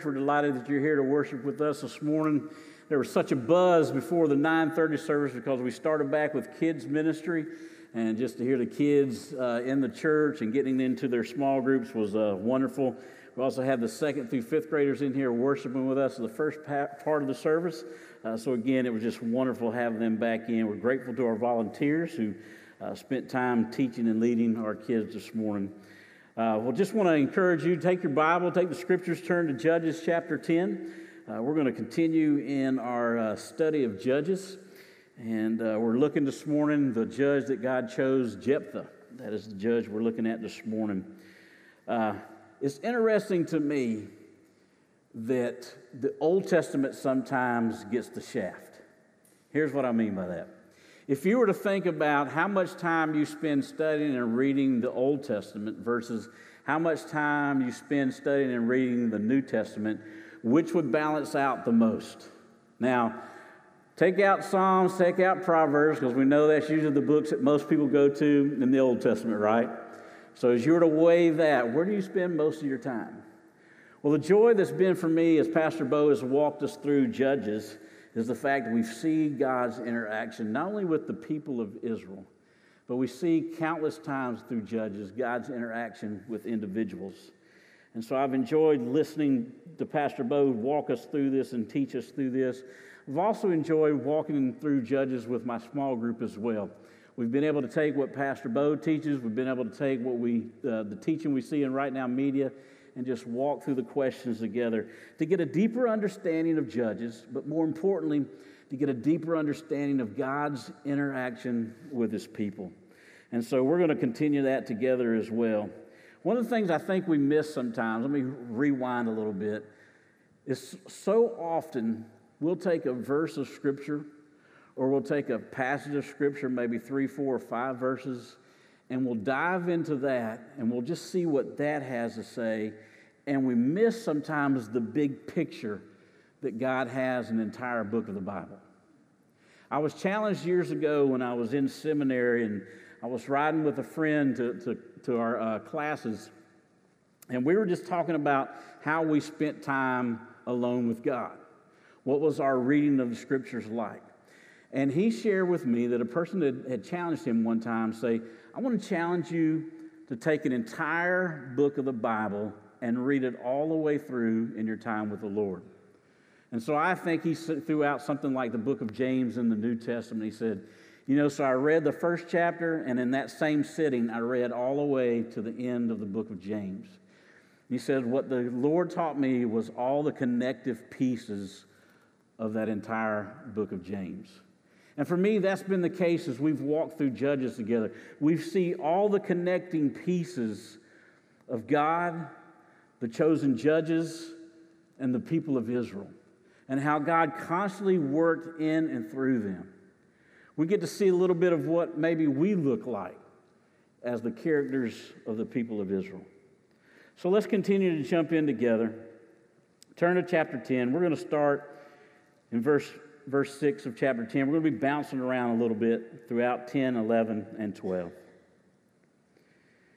Church. We're delighted that you're here to worship with us this morning. There was such a buzz before the 9:30 service because we started back with kids ministry, and just to hear the kids uh, in the church and getting into their small groups was uh, wonderful. We also have the second through fifth graders in here worshiping with us in the first part of the service. Uh, so again, it was just wonderful having them back in. We're grateful to our volunteers who uh, spent time teaching and leading our kids this morning. Uh, well, just want to encourage you take your Bible, take the scriptures, turn to Judges chapter 10. Uh, we're going to continue in our uh, study of Judges. And uh, we're looking this morning, the judge that God chose, Jephthah. That is the judge we're looking at this morning. Uh, it's interesting to me that the Old Testament sometimes gets the shaft. Here's what I mean by that. If you were to think about how much time you spend studying and reading the Old Testament versus how much time you spend studying and reading the New Testament, which would balance out the most? Now, take out Psalms, take out Proverbs, because we know that's usually the books that most people go to in the Old Testament, right? So, as you were to weigh that, where do you spend most of your time? Well, the joy that's been for me as Pastor Bo has walked us through Judges is the fact that we see God's interaction not only with the people of Israel, but we see countless times through Judges God's interaction with individuals. And so I've enjoyed listening to Pastor Bo walk us through this and teach us through this. I've also enjoyed walking through Judges with my small group as well. We've been able to take what Pastor Bo teaches, we've been able to take what we, uh, the teaching we see in Right Now Media, and just walk through the questions together to get a deeper understanding of Judges, but more importantly, to get a deeper understanding of God's interaction with His people. And so we're going to continue that together as well. One of the things I think we miss sometimes, let me rewind a little bit, is so often we'll take a verse of Scripture or we'll take a passage of Scripture, maybe three, four, or five verses, and we'll dive into that and we'll just see what that has to say. And we miss sometimes the big picture that God has in the entire book of the Bible. I was challenged years ago when I was in seminary and I was riding with a friend to, to, to our uh, classes, and we were just talking about how we spent time alone with God. What was our reading of the scriptures like? And he shared with me that a person had, challenged him one time say, I want to challenge you to take an entire book of the Bible and read it all the way through in your time with the Lord. And so I think he threw out something like the book of James in the New Testament. He said, You know, so I read the first chapter, and in that same sitting, I read all the way to the end of the book of James. He said, What the Lord taught me was all the connective pieces of that entire book of James. And for me, that's been the case as we've walked through Judges together. We see all the connecting pieces of God, the chosen judges, and the people of Israel, and how God constantly worked in and through them. We get to see a little bit of what maybe we look like as the characters of the people of Israel. So let's continue to jump in together. Turn to chapter 10. We're going to start in verse verse 6 of chapter 10. We're going to be bouncing around a little bit throughout 10, 11, and 12.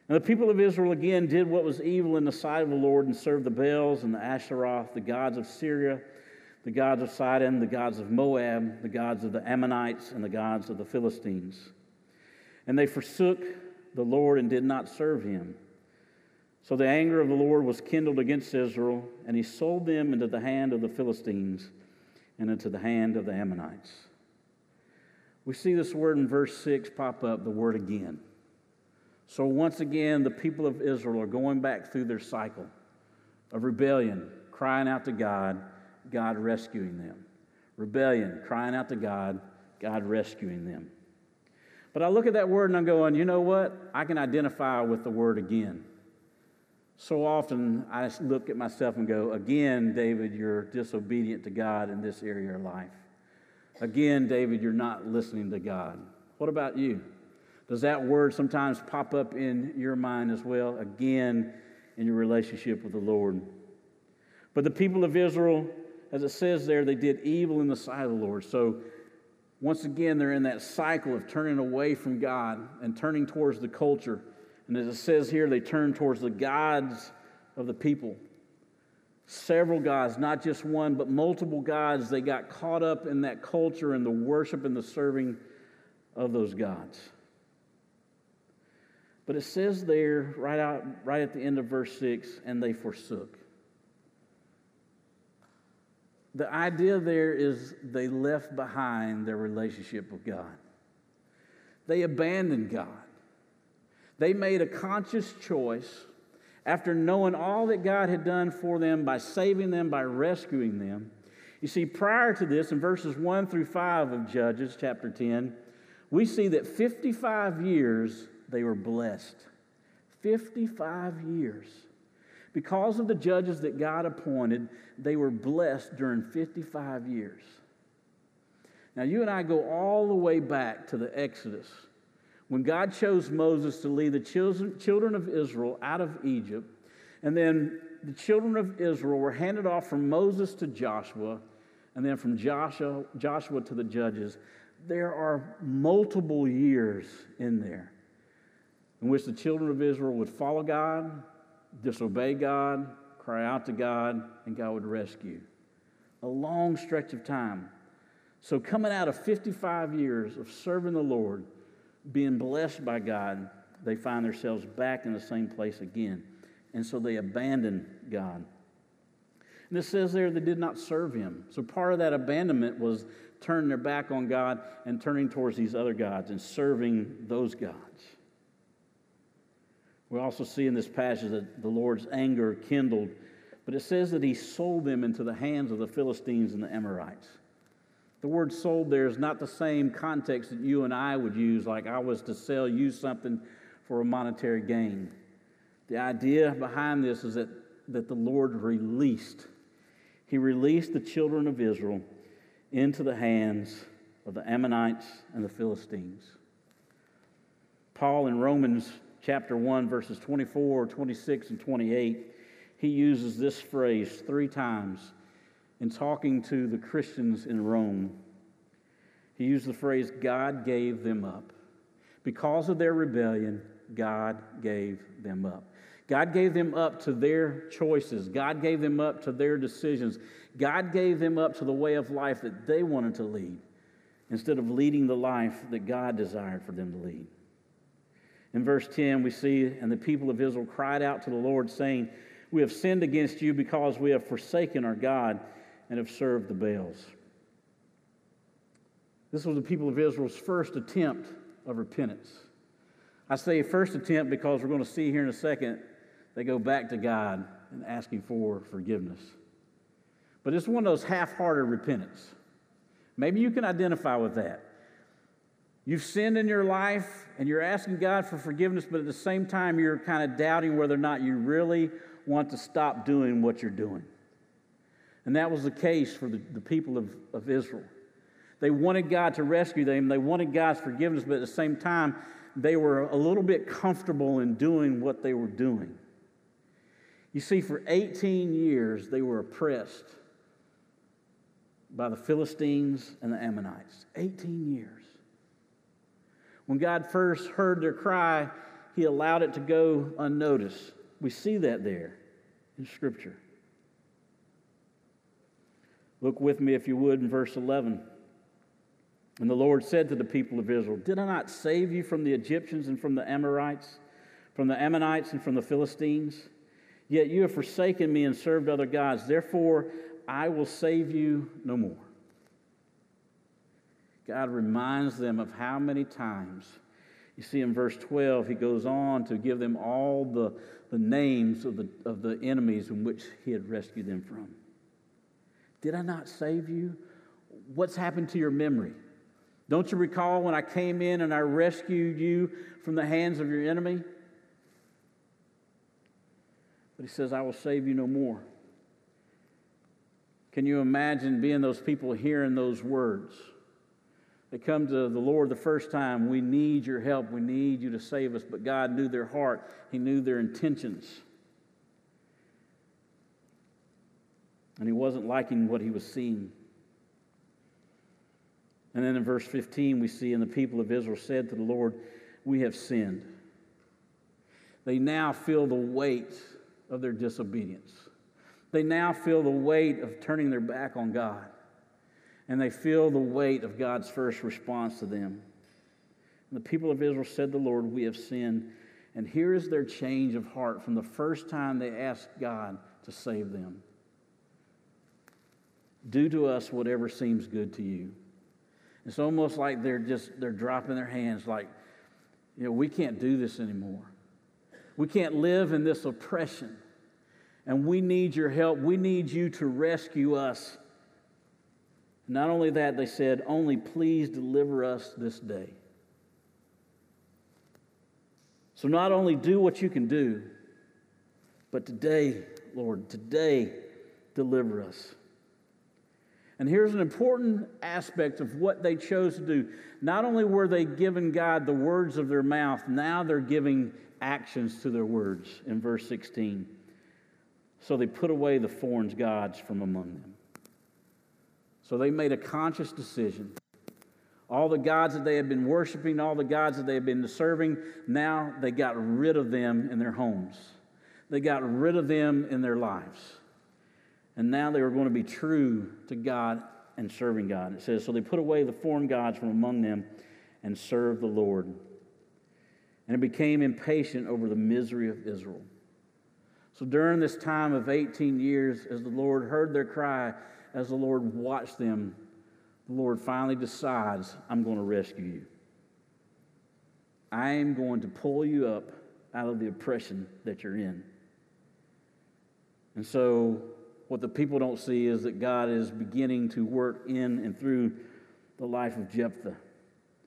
And the people of Israel again did what was evil in the sight of the Lord and served the Baals and the Asheroth, the gods of Syria, the gods of Sidon, the gods of Moab, the gods of the Ammonites, and the gods of the Philistines. And they forsook the Lord and did not serve him. So the anger of the Lord was kindled against Israel, and he sold them into the hand of the Philistines and into the hand of the Ammonites. We see this word in verse 6 pop up, the word again. So once again, the people of Israel are going back through their cycle of rebellion, crying out to God, God rescuing them. Rebellion, crying out to God, God rescuing them. But I look at that word and I'm going, you know what? I can identify with the word again. So often I look at myself and go, Again, David, you're disobedient to God in this area of life. Again, David, you're not listening to God. What about you? Does that word sometimes pop up in your mind as well? Again, in your relationship with the Lord. But the people of Israel, as it says there, they did evil in the sight of the Lord. So once again, they're in that cycle of turning away from God and turning towards the culture. And as it says here, they turned towards the gods of the people. Several gods, not just one, but multiple gods. They got caught up in that culture and the worship and the serving of those gods. But it says there, right out, right at the end of verse six, and they forsook. The idea there is they left behind their relationship with God. They abandoned God. They made a conscious choice after knowing all that God had done for them by saving them, by rescuing them. You see, prior to this, in verses 1 through 5 of Judges chapter 10, we see that 55 years they were blessed. 55 years. Because of the judges that God appointed, they were blessed during 55 years. Now, you and I go all the way back to the Exodus when God chose Moses to lead the children of Israel out of Egypt. And then the children of Israel were handed off from Moses to Joshua, and then from Joshua, Joshua to the judges. There are multiple years in there in which the children of Israel would follow God, disobey God, cry out to God, and God would rescue. A long stretch of time. So, coming out of 55 years of serving the Lord, being blessed by God, they find themselves back in the same place again. And so they abandon God. And it says there they did not serve him. So part of that abandonment was turning their back on God and turning towards these other gods and serving those gods. We also see in this passage that the Lord's anger kindled, but it says that he sold them into the hands of the Philistines and the Amorites. The word sold there is not the same context that you and I would use, like I was to sell you something for a monetary gain. The idea behind this is that, that the Lord released. He released the children of Israel into the hands of the Ammonites and the Philistines. Paul in Romans chapter 1, verses 24, 26, and 28, he uses this phrase three times in talking to the Christians in Rome. He used the phrase, God gave them up. Because of their rebellion, God gave them up. God gave them up to their choices. God gave them up to their decisions. God gave them up to the way of life that they wanted to lead instead of leading the life that God desired for them to lead. In verse 10, we see, and the people of Israel cried out to the Lord, saying, We have sinned against you because we have forsaken our God and have served the Baals. This was the people of Israel's first attempt of repentance. I say first attempt because we're going to see here in a second they go back to God and asking for forgiveness. But it's one of those half hearted repentance. Maybe you can identify with that. You've sinned in your life and you're asking God for forgiveness, but at the same time, you're kind of doubting whether or not you really want to stop doing what you're doing. And that was the case for the, the people of, of Israel. They wanted God to rescue them, they wanted God's forgiveness, but at the same time, they were a little bit comfortable in doing what they were doing. You see, for 18 years, they were oppressed by the Philistines and the Ammonites. 18 years. When God first heard their cry, he allowed it to go unnoticed. We see that there in Scripture. Look with me, if you would, in verse 11. And the Lord said to the people of Israel, Did I not save you from the Egyptians and from the Amorites, from the Ammonites and from the Philistines? Yet you have forsaken me and served other gods. Therefore, I will save you no more. God reminds them of how many times. You see, in verse 12, he goes on to give them all the, the names of the, of the enemies in which he had rescued them from. Did I not save you? What's happened to your memory? Don't you recall when I came in and I rescued you from the hands of your enemy? But he says, I will save you no more. Can you imagine being those people hearing those words? They come to the Lord the first time, we need your help, we need you to save us. But God knew their heart, He knew their intentions. And He wasn't liking what He was seeing. And then in verse 15, we see, And the people of Israel said to the Lord, We have sinned. They now feel the weight of their disobedience. They now feel the weight of turning their back on God and they feel the weight of God's first response to them. And the people of Israel said to the Lord, We have sinned. And here is their change of heart from the first time they asked God to save them. Do to us whatever seems good to you. It's almost like they're just they're dropping their hands like, you know, we can't do this anymore. We can't live in this oppression. And we need your help. We need you to rescue us not only that, they said, Only please deliver us this day. So not only do what you can do, but today, Lord, today, deliver us. And here's an important aspect of what they chose to do. Not only were they giving God the words of their mouth, now they're giving actions to their words in verse 16. So they put away the foreign gods from among them. So they made a conscious decision. All the gods that they had been worshiping, all the gods that they had been serving, now they got rid of them in their homes. They got rid of them in their lives. And now they were going to be true to God and serving God. It says, So they put away the foreign gods from among them and served the Lord. And it became impatient over the misery of Israel. So during this time of 18 years, as the Lord heard their cry, as the Lord watched them, the Lord finally decides, I'm going to rescue you. I am going to pull you up out of the oppression that you're in. And so, what the people don't see is that God is beginning to work in and through the life of Jephthah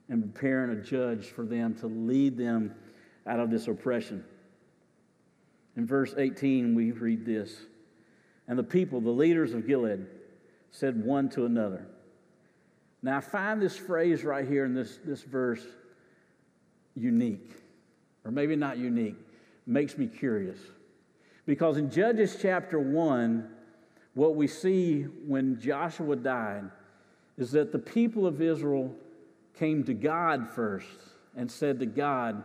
and preparing a judge for them to lead them out of this oppression. In verse 18, we read this And the people, the leaders of Gilead, said one to another. Now, I find this phrase right here in this, this verse unique, or maybe not unique, makes me curious. Because in Judges chapter 1, what we see when Joshua died is that the people of Israel came to God first and said to God,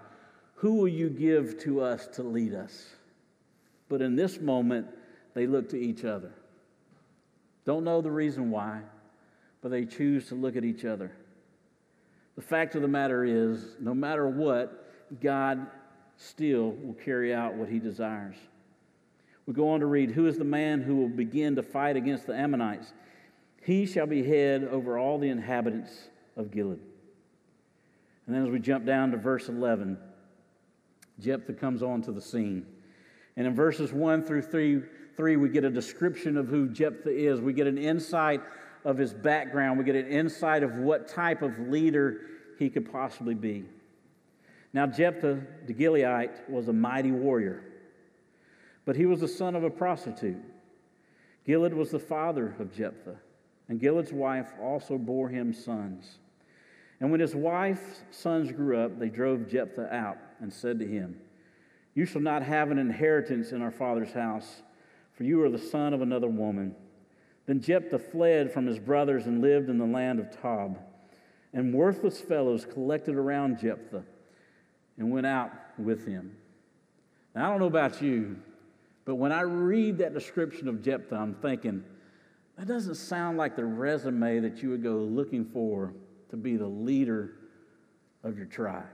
Who will you give to us to lead us? But in this moment, they look to each other. Don't know the reason why, but they choose to look at each other. The fact of the matter is, no matter what, God still will carry out what he desires. We go on to read Who is the man who will begin to fight against the Ammonites? He shall be head over all the inhabitants of Gilead. And then as we jump down to verse 11, Jephthah comes onto the scene. And in verses 1 through 3, 3, we get a description of who Jephthah is. We get an insight of his background. We get an insight of what type of leader he could possibly be. Now, Jephthah the Gileadite was a mighty warrior, but he was the son of a prostitute. Gilead was the father of Jephthah, and Gilead's wife also bore him sons. And when his wife's sons grew up, they drove Jephthah out and said to him, You shall not have an inheritance in our father's house for you are the son of another woman. Then Jephthah fled from his brothers and lived in the land of Tob. And worthless fellows collected around Jephthah and went out with him. Now, I don't know about you, but when I read that description of Jephthah, I'm thinking, that doesn't sound like the resume that you would go looking for to be the leader of your tribe.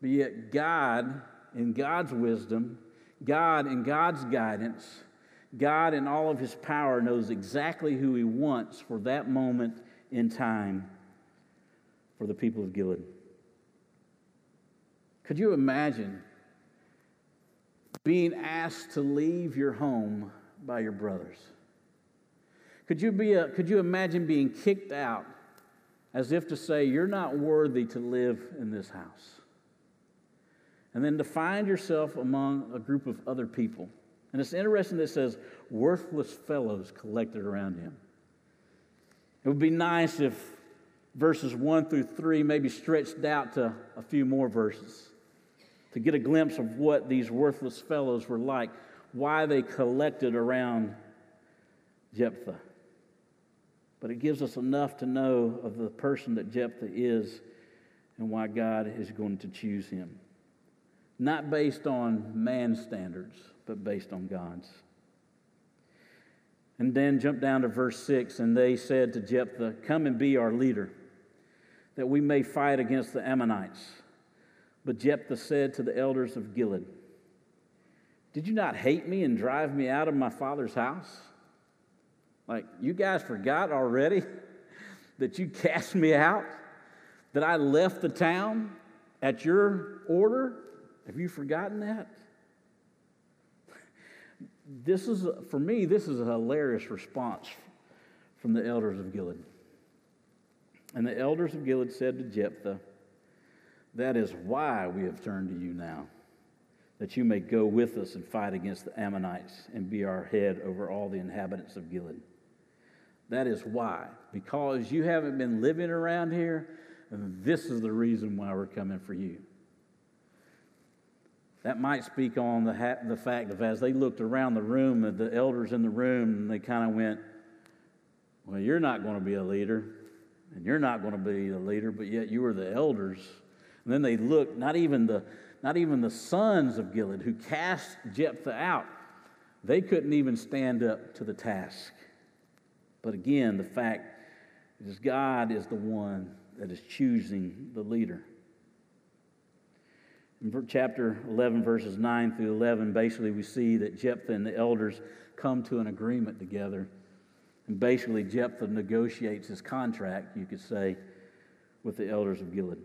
But yet, God, in God's wisdom, God, in God's guidance, God, in all of his power, knows exactly who he wants for that moment in time for the people of Gilead. Could you imagine being asked to leave your home by your brothers? Could you, be a, could you imagine being kicked out as if to say, You're not worthy to live in this house? and then to find yourself among a group of other people. And it's interesting that it says, worthless fellows collected around him. It would be nice if verses 1 through 3 maybe stretched out to a few more verses to get a glimpse of what these worthless fellows were like, why they collected around Jephthah. But it gives us enough to know of the person that Jephthah is and why God is going to choose him. Not based on man's standards, but based on God's. And then jump down to verse 6 and they said to Jephthah, Come and be our leader, that we may fight against the Ammonites. But Jephthah said to the elders of Gilead, Did you not hate me and drive me out of my father's house? Like, you guys forgot already that you cast me out? That I left the town at your order? Have you forgotten that? This is, for me, this is a hilarious response from the elders of Gilead. And the elders of Gilead said to Jephthah, That is why we have turned to you now, that you may go with us and fight against the Ammonites and be our head over all the inhabitants of Gilead. That is why. Because you haven't been living around here, this is the reason why we're coming for you. That might speak on the, ha- the fact of as they looked around the room, the elders in the room, they kind of went, Well, you're not going to be a leader, and you're not going to be the leader, but yet you are the elders. And then they looked, not even the, not even the sons of Gilead who cast Jephthah out, they couldn't even stand up to the task. But again, the fact is God is the one that is choosing the leader. In chapter 11, verses 9 through 11, basically we see that Jephthah and the elders come to an agreement together. And basically, Jephthah negotiates his contract, you could say, with the elders of Gilead.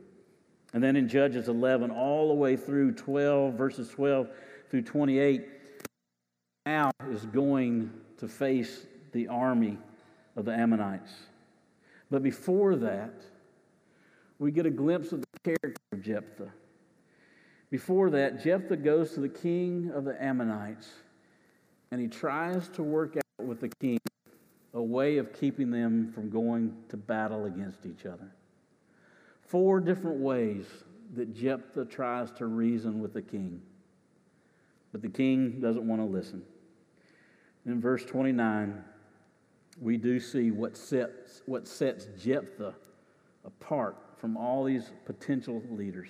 And then in Judges 11, all the way through 12, verses 12 through 28, now is going to face the army of the Ammonites. But before that, we get a glimpse of the character of Jephthah. Before that, Jephthah goes to the king of the Ammonites and he tries to work out with the king a way of keeping them from going to battle against each other. Four different ways that Jephthah tries to reason with the king. But the king doesn't want to listen. In verse 29, we do see what sets, what sets Jephthah apart from all these potential leaders.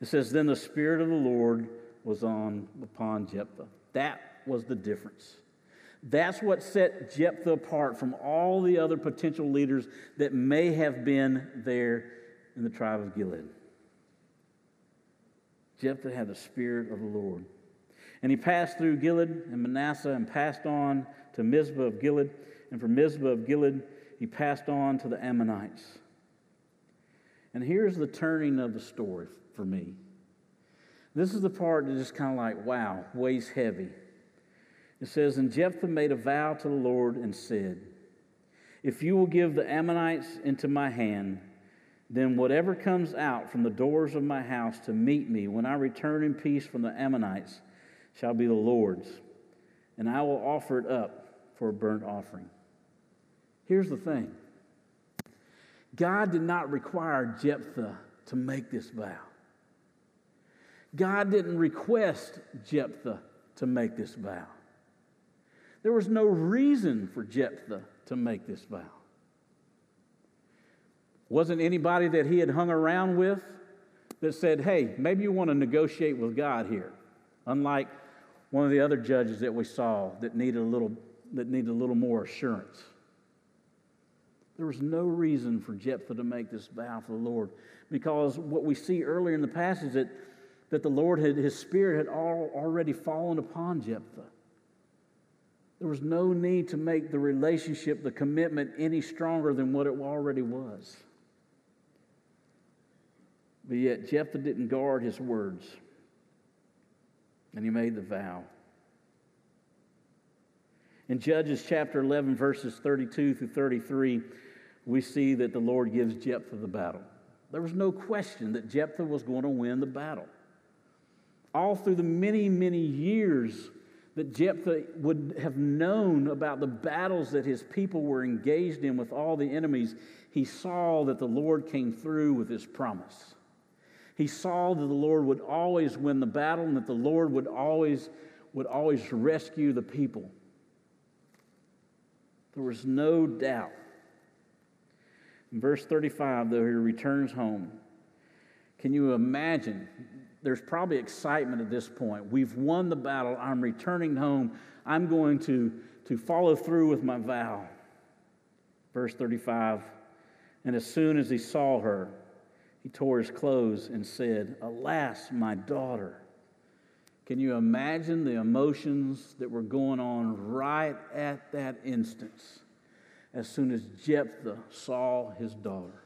It says, Then the Spirit of the Lord was on upon Jephthah. That was the difference. That's what set Jephthah apart from all the other potential leaders that may have been there in the tribe of Gilead. Jephthah had the Spirit of the Lord. And he passed through Gilead and Manasseh and passed on to Mizpah of Gilead. And from Mizpah of Gilead, he passed on to the Ammonites. And here's the turning of the story for me. This is the part that is kind of like, wow, weighs heavy. It says, And Jephthah made a vow to the Lord and said, If you will give the Ammonites into my hand, then whatever comes out from the doors of my house to meet me when I return in peace from the Ammonites shall be the Lord's, and I will offer it up for a burnt offering. Here's the thing God did not require Jephthah to make this vow. God didn't request Jephthah to make this vow. There was no reason for Jephthah to make this vow. Wasn't anybody that he had hung around with that said, hey, maybe you want to negotiate with God here. Unlike one of the other judges that we saw that needed a little, that needed a little more assurance. There was no reason for Jephthah to make this vow for the Lord because what we see earlier in the passage that, that the Lord had, his spirit had all, already fallen upon Jephthah. There was no need to make the relationship, the commitment, any stronger than what it already was. But yet, Jephthah didn't guard his words, and he made the vow. In Judges chapter 11, verses 32 through 33, we see that the Lord gives Jephthah the battle. There was no question that Jephthah was going to win the battle. all through the many, many years that Jephthah would have known about the battles that his people were engaged in with all the enemies, he saw that the Lord came through with his promise. He saw that the Lord would always win the battle and that the Lord would always, would always rescue the people. There was no doubt. In verse 35, though, he returns home. Can you imagine there's probably excitement at this point. We've won the battle. I'm returning home. I'm going to, to follow through with my vow. Verse 35 And as soon as he saw her, he tore his clothes and said, Alas, my daughter. Can you imagine the emotions that were going on right at that instance as soon as Jephthah saw his daughter?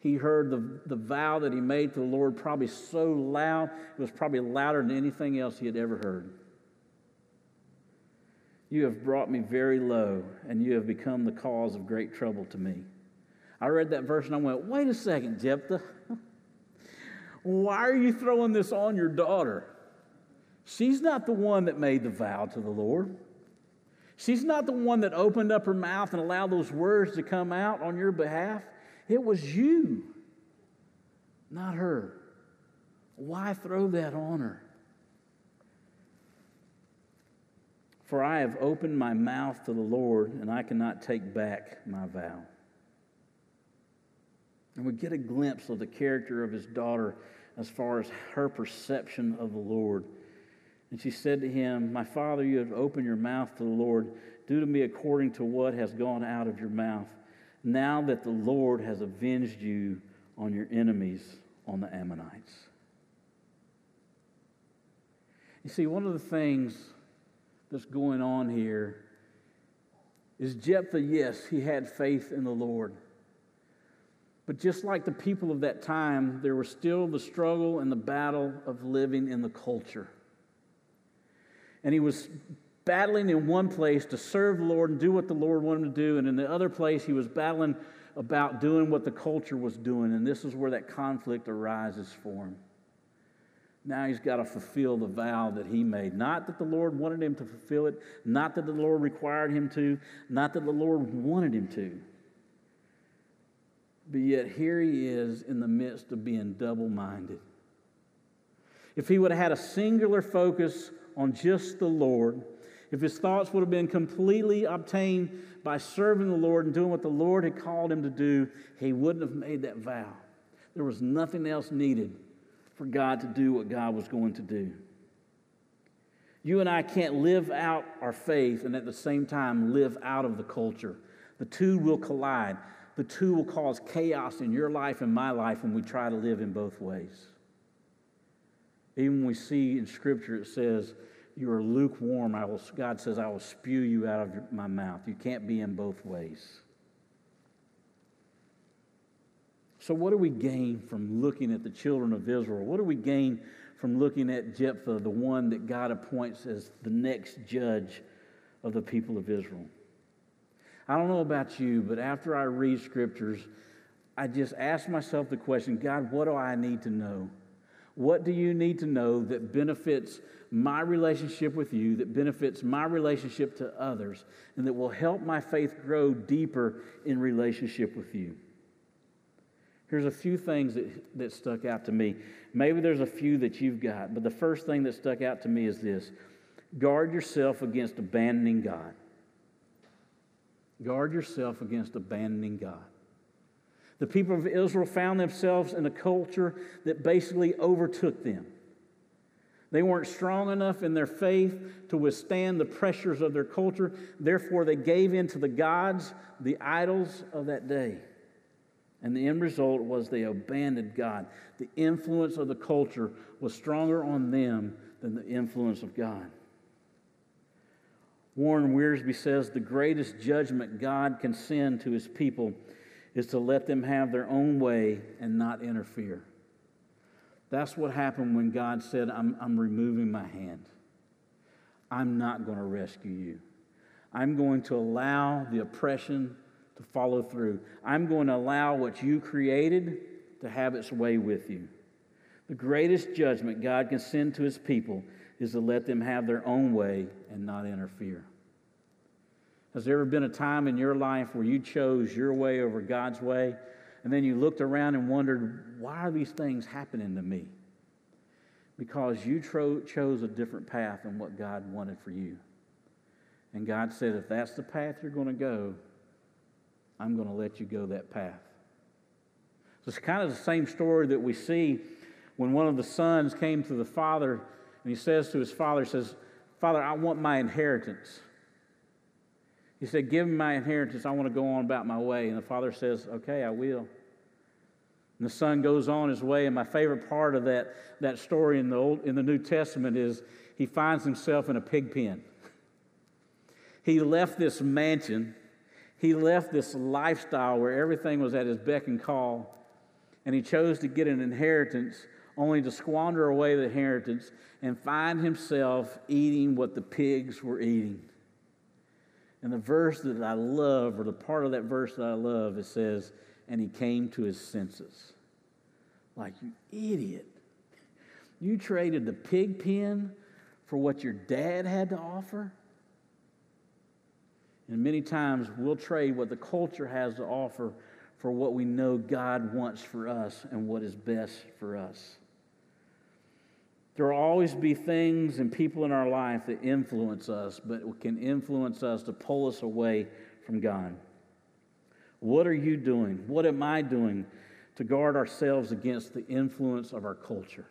He heard the, the vow that he made to the Lord probably so loud, it was probably louder than anything else he had ever heard. You have brought me very low, and you have become the cause of great trouble to me. I read that verse and I went, wait a second, Jephthah. Why are you throwing this on your daughter? She's not the one that made the vow to the Lord. She's not the one that opened up her mouth and allowed those words to come out on your behalf. It was you, not her. Why throw that on her? For I have opened my mouth to the Lord, and I cannot take back my vow. And we get a glimpse of the character of his daughter as far as her perception of the Lord. And she said to him, My father, you have opened your mouth to the Lord. Do to me according to what has gone out of your mouth now that the Lord has avenged you on your enemies, on the Ammonites. You see, one of the things that's going on here is Jephthah, yes, he had faith in the Lord. But just like the people of that time, there was still the struggle and the battle of living in the culture. And he was battling in one place to serve the Lord and do what the Lord wanted him to do, and in the other place, he was battling about doing what the culture was doing, and this is where that conflict arises for him. Now he's got to fulfill the vow that he made. Not that the Lord wanted him to fulfill it, not that the Lord required him to, not that the Lord wanted him to. But yet here he is in the midst of being double minded. If he would have had a singular focus on just the Lord, if his thoughts would have been completely obtained by serving the Lord and doing what the Lord had called him to do, he wouldn't have made that vow. There was nothing else needed for God to do what God was going to do. You and I can't live out our faith and at the same time live out of the culture. The two will collide. The two will cause chaos in your life and my life when we try to live in both ways. Even when we see in Scripture, it says, you are lukewarm, I will, God says, I will spew you out of my mouth. You can't be in both ways. So, what do we gain from looking at the children of Israel? What do we gain from looking at Jephthah, the one that God appoints as the next judge of the people of Israel? I don't know about you, but after I read scriptures, I just ask myself the question God, what do I need to know? What do you need to know that benefits my relationship with you, that benefits my relationship to others, and that will help my faith grow deeper in relationship with you? Here's a few things that, that stuck out to me. Maybe there's a few that you've got, but the first thing that stuck out to me is this guard yourself against abandoning God. Guard yourself against abandoning God. The people of Israel found themselves in a culture that basically overtook them. They weren't strong enough in their faith to withstand the pressures of their culture. Therefore, they gave in to the gods, the idols of that day. And the end result was they abandoned God. The influence of the culture was stronger on them than the influence of God. Warren Wiersbe says the greatest judgment God can send to his people is to let them have their own way and not interfere. That's what happened when God said, I'm, I'm removing my hand. I'm not going to rescue you. I'm going to allow the oppression to follow through. I'm going to allow what you created to have its way with you. The greatest judgment God can send to his people is to let them have their own way and not interfere. Has there ever been a time in your life where you chose your way over God's way, and then you looked around and wondered, why are these things happening to me? Because you tro- chose a different path than what God wanted for you. And God said, if that's the path you're going to go, I'm going to let you go that path. So it's kind of the same story that we see when one of the sons came to the father and he says to his father, says, Father, I want my inheritance. He said, Give me my inheritance. I want to go on about my way. And the father says, Okay, I will. And the son goes on his way. And my favorite part of that, that story in the, Old, in the New Testament is he finds himself in a pig pen. He left this mansion, he left this lifestyle where everything was at his beck and call, and he chose to get an inheritance only to squander away the inheritance and find himself eating what the pigs were eating. And the verse that I love, or the part of that verse that I love, it says, and he came to his senses. Like, you idiot. You traded the pig pen for what your dad had to offer? And many times we'll trade what the culture has to offer for what we know God wants for us and what is best for us. There will always be things and people in our life that influence us, but can influence us to pull us away from God. What are you doing? What am I doing to guard ourselves against the influence of our culture?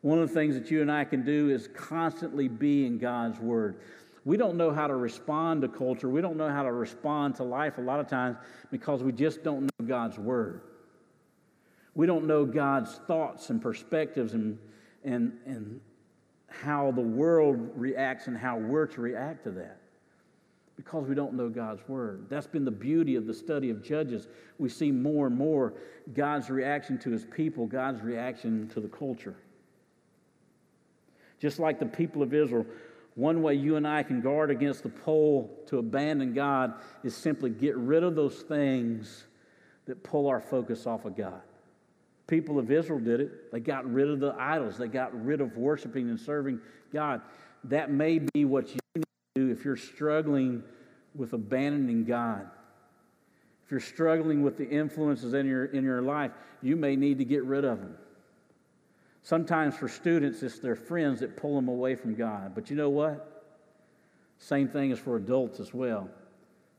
One of the things that you and I can do is constantly be in God's Word. We don't know how to respond to culture. We don't know how to respond to life a lot of times because we just don't know God's Word. We don't know God's thoughts and perspectives and, and, and how the world reacts and how we're to react to that because we don't know God's Word. That's been the beauty of the study of Judges. We see more and more God's reaction to His people, God's reaction to the culture. Just like the people of Israel, one way you and I can guard against the pull to abandon God is simply get rid of those things that pull our focus off of God. People of Israel did it. They got rid of the idols, they got rid of worshiping and serving God. That may be what you need to do if you're struggling with abandoning God. If you're struggling with the influences in your, in your life, you may need to get rid of them. Sometimes for students, it's their friends that pull them away from God. But you know what? Same thing is for adults as well.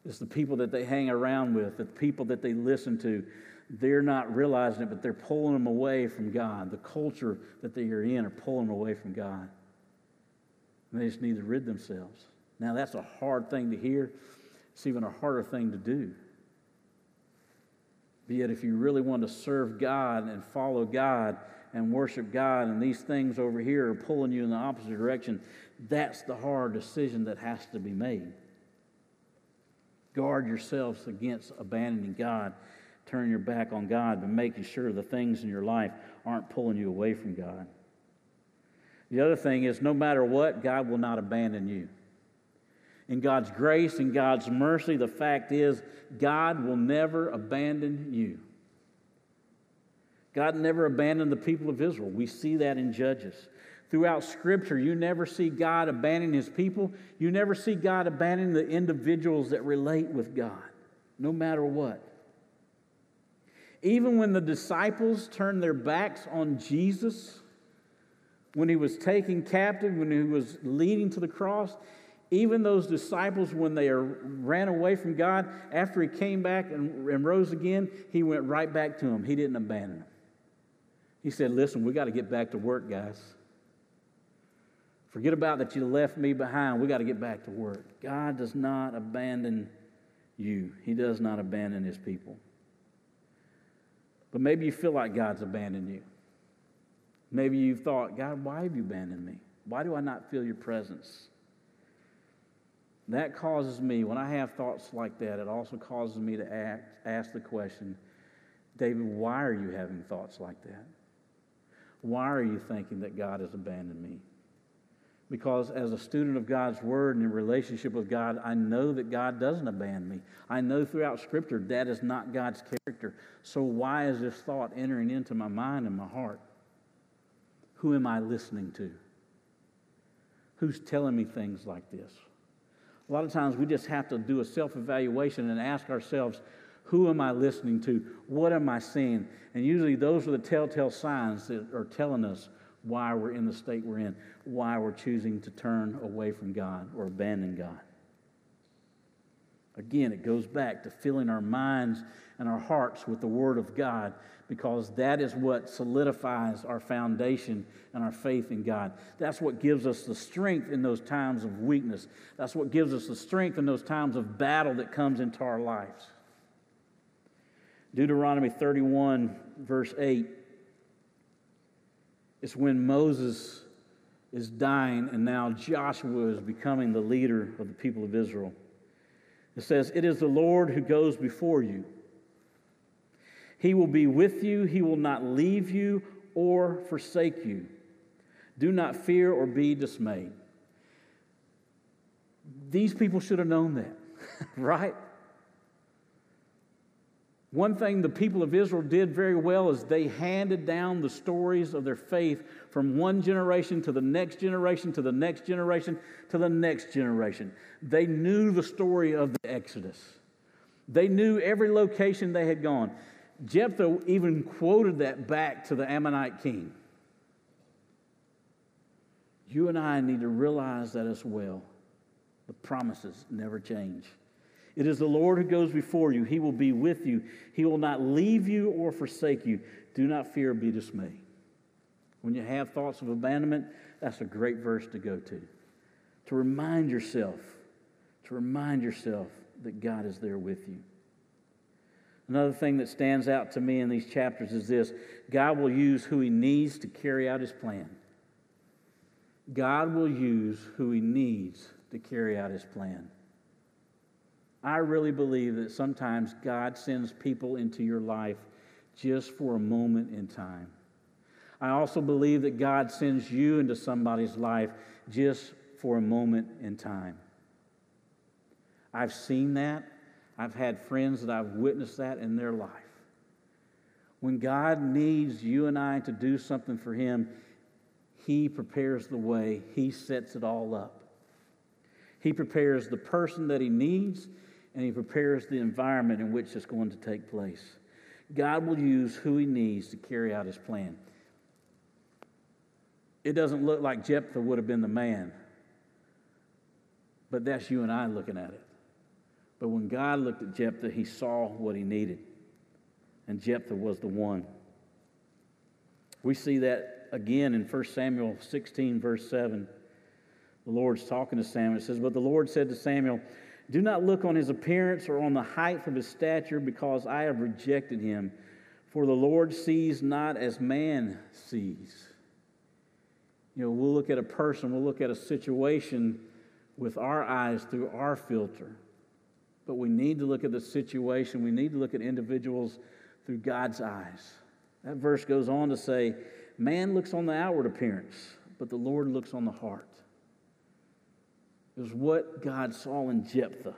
It's the people that they hang around with, the people that they listen to. They're not realizing it, but they're pulling them away from God. The culture that they are in are pulling them away from God. And they just need to rid themselves. Now, that's a hard thing to hear. It's even a harder thing to do. But yet, if you really want to serve God and follow God, and worship God, and these things over here are pulling you in the opposite direction, that's the hard decision that has to be made. Guard yourselves against abandoning God, turning your back on God, but making sure the things in your life aren't pulling you away from God. The other thing is, no matter what, God will not abandon you. In God's grace and God's mercy, the fact is, God will never abandon you. God never abandoned the people of Israel. We see that in Judges. Throughout Scripture, you never see God abandoning his people. You never see God abandoning the individuals that relate with God, no matter what. Even when the disciples turned their backs on Jesus, when he was taken captive, when he was leading to the cross, even those disciples, when they ran away from God, after he came back and, and rose again, he went right back to them. He didn't abandon them. He said, Listen, we got to get back to work, guys. Forget about that you left me behind. We got to get back to work. God does not abandon you, He does not abandon His people. But maybe you feel like God's abandoned you. Maybe you've thought, God, why have you abandoned me? Why do I not feel your presence? That causes me, when I have thoughts like that, it also causes me to ask, ask the question, David, why are you having thoughts like that? Why are you thinking that God has abandoned me? Because as a student of God's Word and in relationship with God, I know that God doesn't abandon me. I know throughout Scripture that is not God's character. So why is this thought entering into my mind and my heart? Who am I listening to? Who's telling me things like this? A lot of times we just have to do a self evaluation and ask ourselves, who am I listening to? What am I seeing? And usually those are the telltale signs that are telling us why we're in the state we're in, why we're choosing to turn away from God or abandon God. Again, it goes back to filling our minds and our hearts with the Word of God because that is what solidifies our foundation and our faith in God. That's what gives us the strength in those times of weakness. That's what gives us the strength in those times of battle that comes into our lives. Deuteronomy 31, verse 8 it's when Moses is dying and now Joshua is becoming the leader of the people of Israel. It says, It is the Lord who goes before you. He will be with you, He will not leave you or forsake you. Do not fear or be dismayed. These people should have known that, right? One thing the people of Israel did very well is they handed down the stories of their faith from one generation to the next generation to the next generation to the next generation. They knew the story of the Exodus, they knew every location they had gone. Jephthah even quoted that back to the Ammonite king. You and I need to realize that as well. The promises never change. It is the Lord who goes before you. He will be with you. He will not leave you or forsake you. Do not fear, be dismayed. When you have thoughts of abandonment, that's a great verse to go to. To remind yourself, to remind yourself that God is there with you. Another thing that stands out to me in these chapters is this God will use who He needs to carry out His plan. God will use who He needs to carry out His plan. I really believe that sometimes God sends people into your life just for a moment in time. I also believe that God sends you into somebody's life just for a moment in time. I've seen that. I've had friends that I've witnessed that in their life. When God needs you and I to do something for Him, He prepares the way, He sets it all up. He prepares the person that He needs, and He prepares the environment in which it's going to take place. God will use who He needs to carry out His plan. It doesn't look like Jephthah would have been the man, but that's you and I looking at it. But when God looked at Jephthah, He saw what he needed, and Jephthah was the one. We see that again in 1 Samuel 16, verse 7. The Lord's talking to Samuel. It says, But the Lord said to Samuel, do not look on his appearance or on the height of his stature, because I have rejected him. For the Lord sees not as man sees. You know, we'll look at a person, we'll look at a situation with our eyes through our filter. But we need to look at the situation, we need to look at individuals through God's eyes. That verse goes on to say, Man looks on the outward appearance, but the Lord looks on the heart. It was what God saw in Jephthah.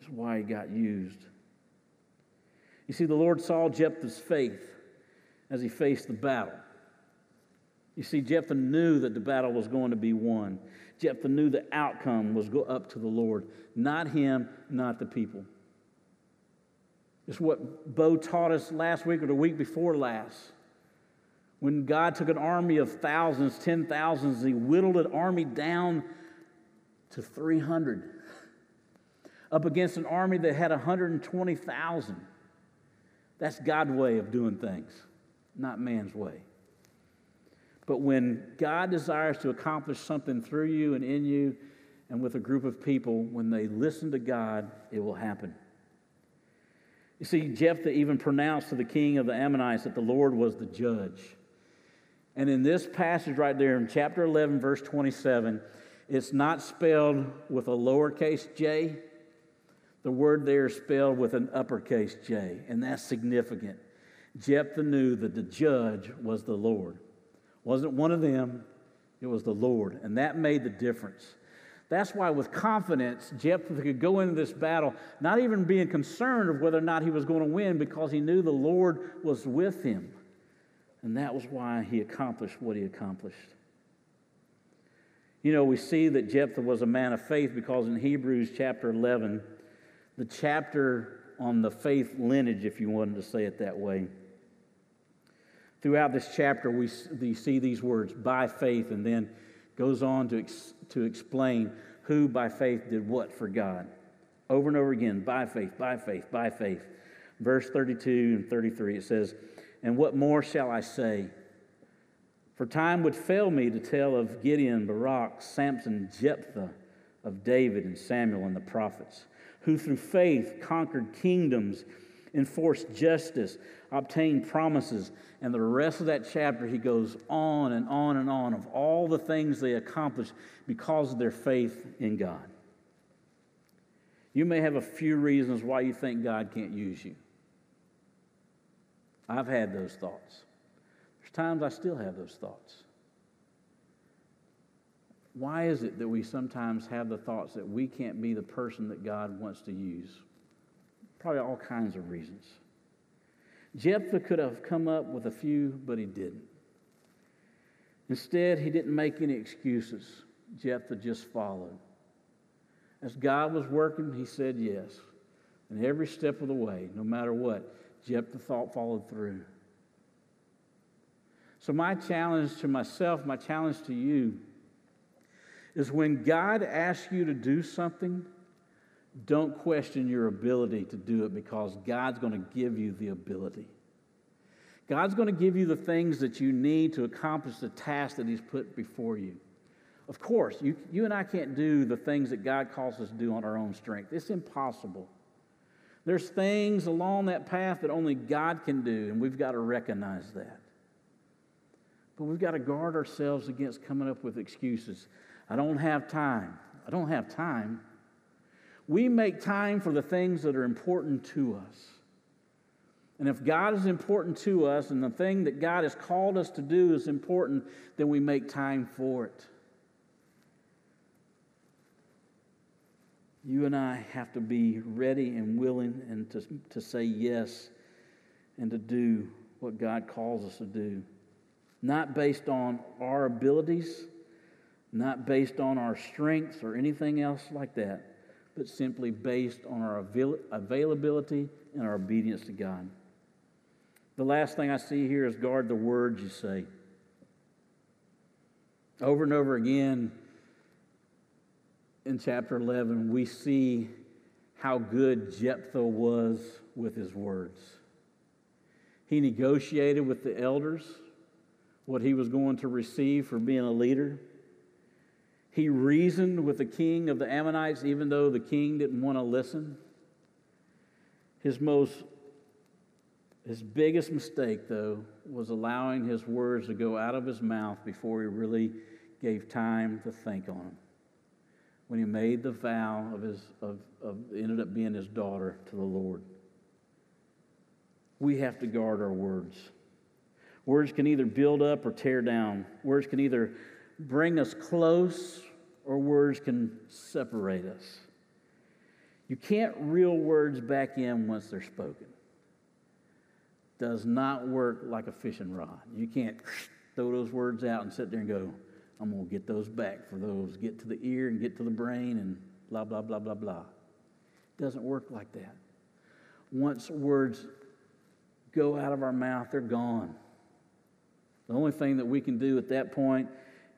Is why he got used. You see, the Lord saw Jephthah's faith as he faced the battle. You see, Jephthah knew that the battle was going to be won. Jephthah knew the outcome was go up to the Lord, not him, not the people. It's what Bo taught us last week or the week before last. When God took an army of thousands, ten thousands, he whittled an army down to 300 up against an army that had 120,000. That's God's way of doing things, not man's way. But when God desires to accomplish something through you and in you and with a group of people, when they listen to God, it will happen. You see, Jephthah even pronounced to the king of the Ammonites that the Lord was the judge. And in this passage right there in chapter 11, verse 27, it's not spelled with a lowercase j. The word there is spelled with an uppercase J, and that's significant. Jephthah knew that the judge was the Lord. Wasn't one of them, it was the Lord. And that made the difference. That's why, with confidence, Jephthah could go into this battle not even being concerned of whether or not he was going to win because he knew the Lord was with him. And that was why he accomplished what he accomplished. You know, we see that Jephthah was a man of faith because in Hebrews chapter 11, the chapter on the faith lineage, if you wanted to say it that way, throughout this chapter, we, see these words, by faith, and then goes on to, ex, to explain who by faith did what for God. Over and over again, by faith, by faith, by faith. Verse 32 and 33, it says, And what more shall I say? For time would fail me to tell of Gideon, Barak, Samson, Jephthah, of David and Samuel and the prophets, who through faith conquered kingdoms, enforced justice, obtained promises. And the rest of that chapter, he goes on and on and on of all the things they accomplished because of their faith in God. You may have a few reasons why you think God can't use you. I've had those thoughts. There's times I still have those thoughts. Why is it that we sometimes have the thoughts that we can't be the person that God wants to use? Probably all kinds of reasons. Jephthah could have come up with a few, but he didn't. Instead, he didn't make any excuses. Jephthah just followed. As God was working, he said yes. And every step of the way, no matter what, Jephthah thought followed through. So, my challenge to myself, my challenge to you, is when God asks you to do something, don't question your ability to do it because God's going to give you the ability. God's going to give you the things that you need to accomplish the task that He's put before you. Of course, you, you and I can't do the things that God calls us to do on our own strength. It's impossible. There's things along that path that only God can do, and we've got to recognize that. But we've got to guard ourselves against coming up with excuses. I don't have time. I don't have time we make time for the things that are important to us. And if God is important to us and the thing that God has called us to do is important, then we make time for it. You and I have to be ready and willing and to, to say yes and to do what God calls us to do. Not based on our abilities, not based on our strengths or anything else like that, but simply based on our avail- availability and our obedience to God. The last thing I see here is guard the words you say. Over and over again in chapter 11, we see how good Jephthah was with his words. He negotiated with the elders what he was going to receive for being a leader. He reasoned with the king of the Ammonites, even though the king didn't want to listen. His most his biggest mistake, though, was allowing his words to go out of his mouth before he really gave time to think on them. When he made the vow of his of, of ended up being his daughter to the Lord. We have to guard our words. Words can either build up or tear down. Words can either bring us close or words can separate us. You can't reel words back in once they're spoken. Does not work like a fishing rod. You can't throw those words out and sit there and go, I'm going to get those back for those, get to the ear and get to the brain and blah, blah, blah, blah, blah. Doesn't work like that. Once words go out of our mouth, they're gone. The only thing that we can do at that point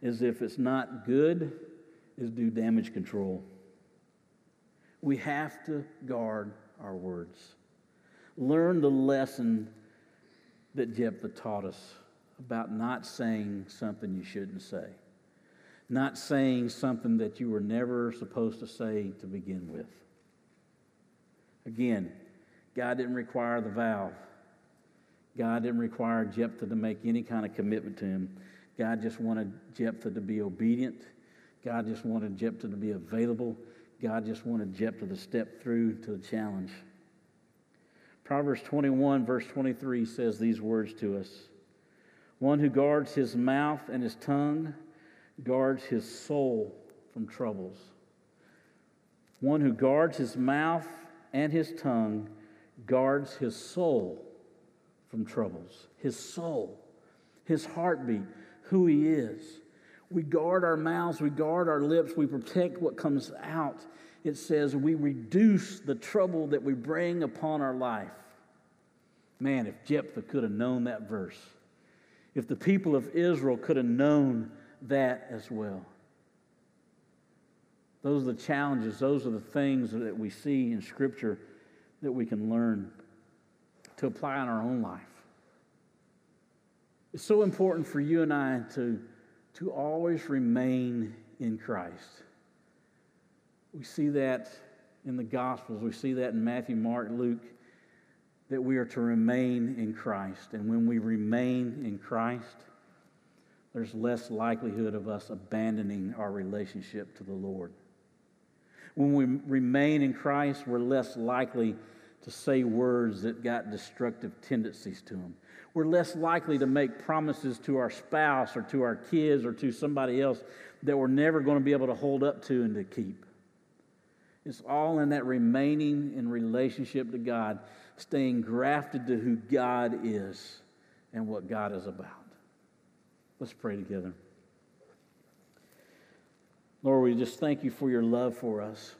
is if it's not good, is do damage control. We have to guard our words. Learn the lesson that Jephthah taught us about not saying something you shouldn't say, not saying something that you were never supposed to say to begin with. Again, God didn't require the vow. God didn't require Jephthah to make any kind of commitment to him. God just wanted Jephthah to be obedient. God just wanted Jephthah to be available. God just wanted Jephthah to step through to the challenge. Proverbs 21, verse 23 says these words to us One who guards his mouth and his tongue guards his soul from troubles. One who guards his mouth and his tongue guards his soul from troubles. His soul, his heartbeat, who he is. We guard our mouths, we guard our lips, we protect what comes out. It says we reduce the trouble that we bring upon our life. Man, if Jephthah could have known that verse, if the people of Israel could have known that as well. Those are the challenges, those are the things that we see in Scripture that we can learn to apply in our own life. It's so important for you and I to, to always remain in Christ. We see that in the Gospels, we see that in Matthew, Mark, Luke, that we are to remain in Christ. And when we remain in Christ, there's less likelihood of us abandoning our relationship to the Lord. When we remain in Christ, we're less likely to say words that got destructive tendencies to them. We're less likely to make promises to our spouse or to our kids or to somebody else that we're never going to be able to hold up to and to keep. It's all in that remaining in relationship to God, staying grafted to who God is and what God is about. Let's pray together. Lord, we just thank you for your love for us.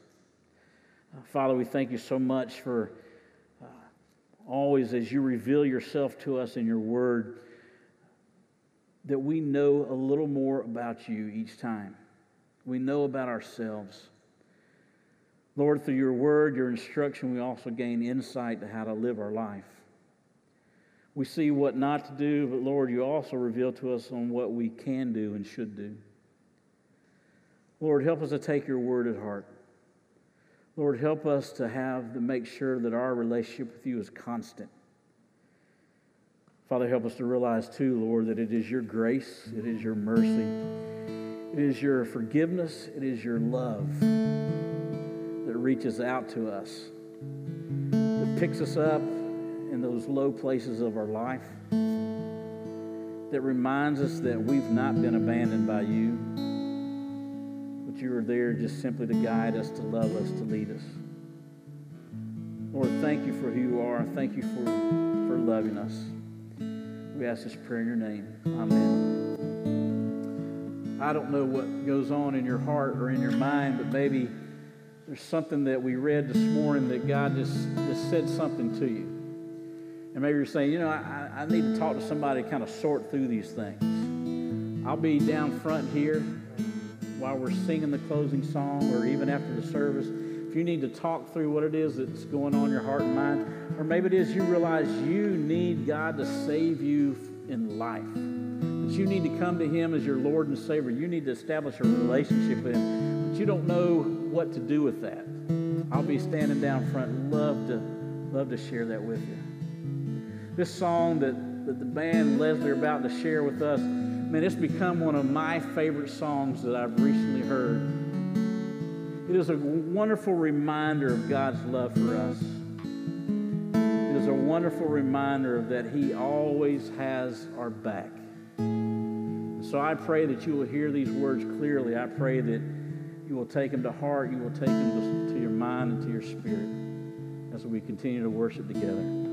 Father, we thank you so much for always as you reveal yourself to us in your word, that we know a little more about you each time. We know about ourselves. Lord, through your word, your instruction, we also gain insight to how to live our life. We see what not to do, but Lord, you also reveal to us on what we can do and should do. Lord, help us to take your word at heart. Lord, help us to have to make sure that our relationship with you is constant. Father, help us to realize too, Lord, that it is your grace, it is your mercy, it is your forgiveness, it is your love that reaches out to us, that picks us up in those low places of our life that reminds us that we've not been abandoned by you, but you are there just simply to guide us, to love us, to lead us. Lord, thank you for who you are. Thank you for, for loving us. We ask this prayer in your name. Amen. I don't know what goes on in your heart or in your mind, but maybe there's something that we read this morning that God just, just said something to you. And maybe you're saying, you know, I, I need to talk to somebody to kind of sort through these things. I'll be down front here while we're singing the closing song or even after the service. If you need to talk through what it is that's going on in your heart and mind, or maybe it is you realize you need God to save you in life, that you need to come to Him as your Lord and Savior. You need to establish a relationship with Him, but you don't know what to do with that. I'll be standing down front. Love to, love to share that with you. This song that, that the band Leslie are about to share with us, man, it's become one of my favorite songs that I've recently heard. It is a wonderful reminder of God's love for us. It is a wonderful reminder of that He always has our back. So I pray that you will hear these words clearly. I pray that you will take them to heart, you will take them to your mind and to your spirit as we continue to worship together.